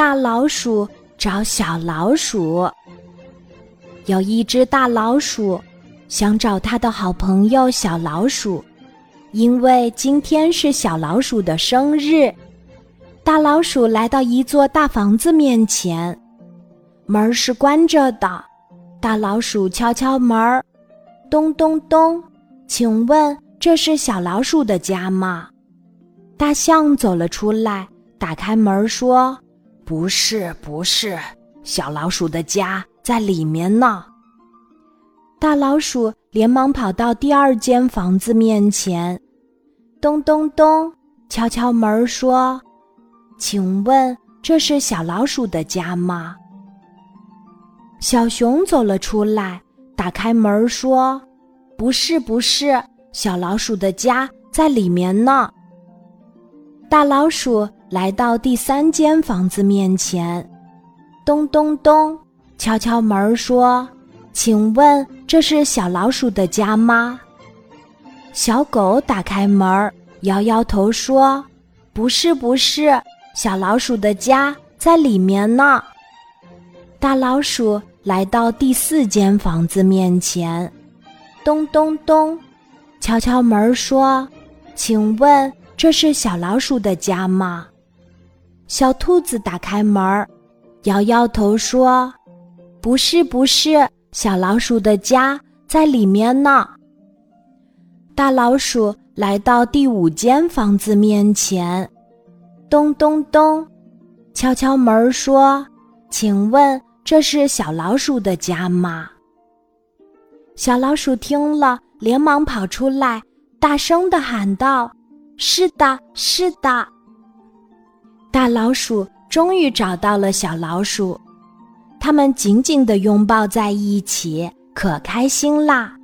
大老鼠找小老鼠。有一只大老鼠想找它的好朋友小老鼠，因为今天是小老鼠的生日。大老鼠来到一座大房子面前，门是关着的。大老鼠敲敲门，咚咚咚，请问这是小老鼠的家吗？大象走了出来，打开门说：“不是，不是，小老鼠的家在里面呢。”大老鼠连忙跑到第二间房子面前，咚咚咚，敲敲门说：“请问这是小老鼠的家吗？”小熊走了出来，打开门说：“不是，不是，小老鼠的家在里面呢。”大老鼠来到第三间房子面前，咚咚咚，敲敲门说：“请问这是小老鼠的家吗？”小狗打开门，摇摇头说：“不是，不是，小老鼠的家在里面呢。”大老鼠。来到第四间房子面前，咚咚咚，敲敲门说：“请问这是小老鼠的家吗？”小兔子打开门，摇摇头说：“不是，不是，小老鼠的家在里面呢。”大老鼠来到第五间房子面前，咚咚咚，敲敲门说：“请问。”这是小老鼠的家吗？小老鼠听了，连忙跑出来，大声的喊道：“是的，是的！”大老鼠终于找到了小老鼠，他们紧紧的拥抱在一起，可开心啦！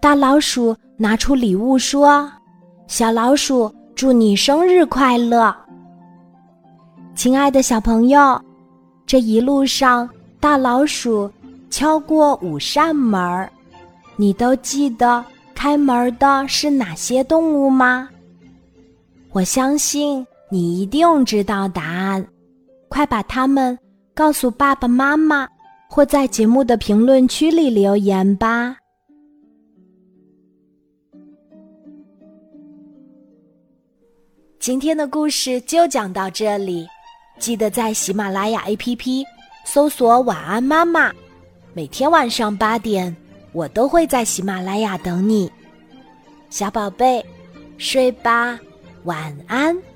大老鼠拿出礼物说：“小老鼠，祝你生日快乐！”亲爱的小朋友。这一路上，大老鼠敲过五扇门，你都记得开门的是哪些动物吗？我相信你一定知道答案，快把它们告诉爸爸妈妈，或在节目的评论区里留言吧。今天的故事就讲到这里。记得在喜马拉雅 APP 搜索“晚安妈妈”，每天晚上八点，我都会在喜马拉雅等你，小宝贝，睡吧，晚安。